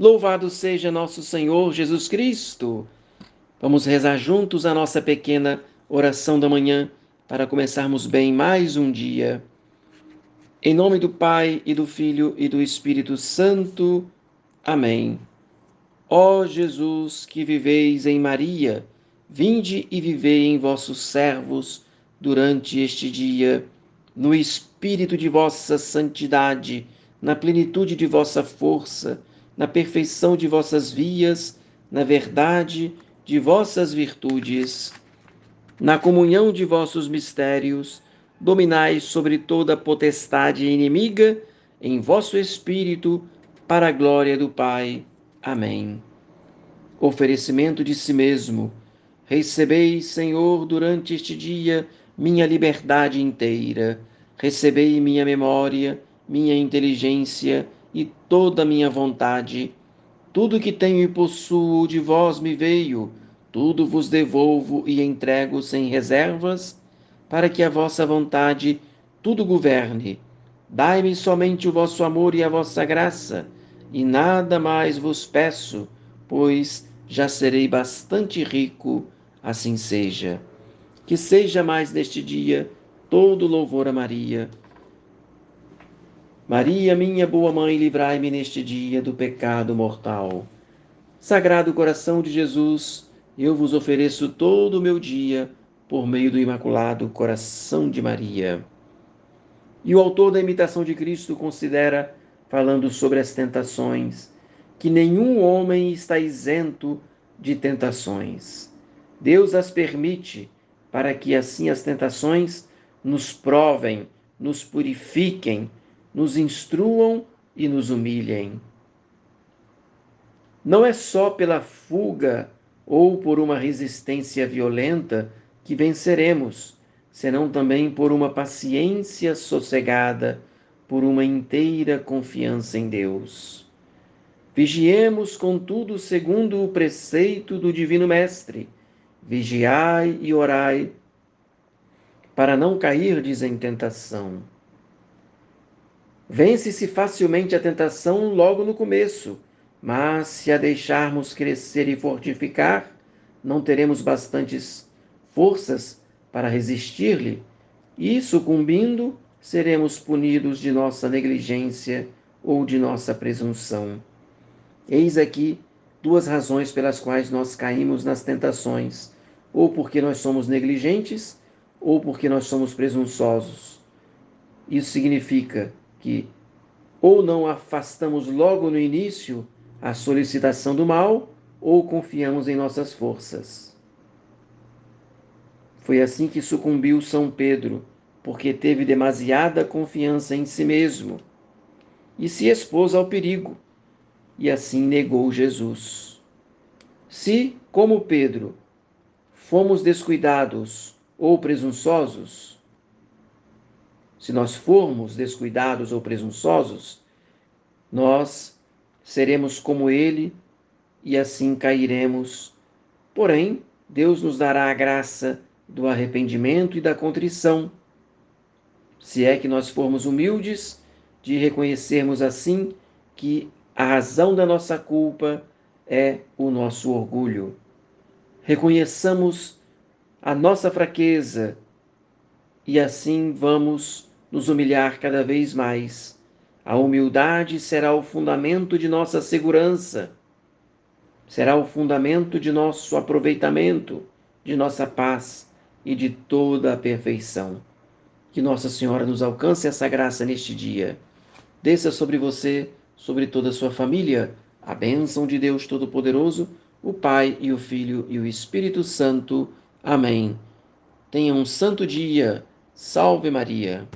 Louvado seja nosso Senhor Jesus Cristo. Vamos rezar juntos a nossa pequena oração da manhã para começarmos bem mais um dia. Em nome do Pai e do Filho e do Espírito Santo. Amém. Ó Jesus, que viveis em Maria, vinde e vivei em vossos servos durante este dia, no espírito de vossa santidade, na plenitude de vossa força na perfeição de vossas vias, na verdade de vossas virtudes, na comunhão de vossos mistérios, dominai sobre toda potestade inimiga, em vosso espírito, para a glória do Pai. Amém. Oferecimento de si mesmo. Recebei, Senhor, durante este dia, minha liberdade inteira. Recebei minha memória, minha inteligência, e toda a minha vontade. Tudo que tenho e possuo de vós me veio, tudo vos devolvo e entrego sem reservas, para que a vossa vontade tudo governe. Dai-me somente o vosso amor e a vossa graça, e nada mais vos peço, pois já serei bastante rico, assim seja. Que seja mais neste dia todo louvor a Maria Maria, minha boa mãe, livrai-me neste dia do pecado mortal. Sagrado coração de Jesus, eu vos ofereço todo o meu dia por meio do Imaculado Coração de Maria. E o autor da imitação de Cristo considera, falando sobre as tentações, que nenhum homem está isento de tentações. Deus as permite para que assim as tentações nos provem, nos purifiquem, nos instruam e nos humilhem. Não é só pela fuga ou por uma resistência violenta que venceremos, senão também por uma paciência sossegada, por uma inteira confiança em Deus. Vigiemos, contudo, segundo o preceito do Divino Mestre: vigiai e orai, para não cairdes em tentação. Vence-se facilmente a tentação logo no começo, mas se a deixarmos crescer e fortificar, não teremos bastantes forças para resistir-lhe, e, sucumbindo, seremos punidos de nossa negligência ou de nossa presunção. Eis aqui duas razões pelas quais nós caímos nas tentações, ou porque nós somos negligentes, ou porque nós somos presunçosos. Isso significa que ou não afastamos logo no início a solicitação do mal, ou confiamos em nossas forças. Foi assim que sucumbiu São Pedro, porque teve demasiada confiança em si mesmo e se expôs ao perigo, e assim negou Jesus. Se, como Pedro, fomos descuidados ou presunçosos, se nós formos descuidados ou presunçosos, nós seremos como ele e assim cairemos. Porém, Deus nos dará a graça do arrependimento e da contrição. Se é que nós formos humildes, de reconhecermos assim que a razão da nossa culpa é o nosso orgulho. Reconheçamos a nossa fraqueza e assim vamos nos humilhar cada vez mais. A humildade será o fundamento de nossa segurança, será o fundamento de nosso aproveitamento, de nossa paz e de toda a perfeição. Que Nossa Senhora nos alcance essa graça neste dia. Desça sobre você, sobre toda a sua família, a bênção de Deus Todo-Poderoso, o Pai e o Filho e o Espírito Santo. Amém. Tenha um santo dia. Salve Maria.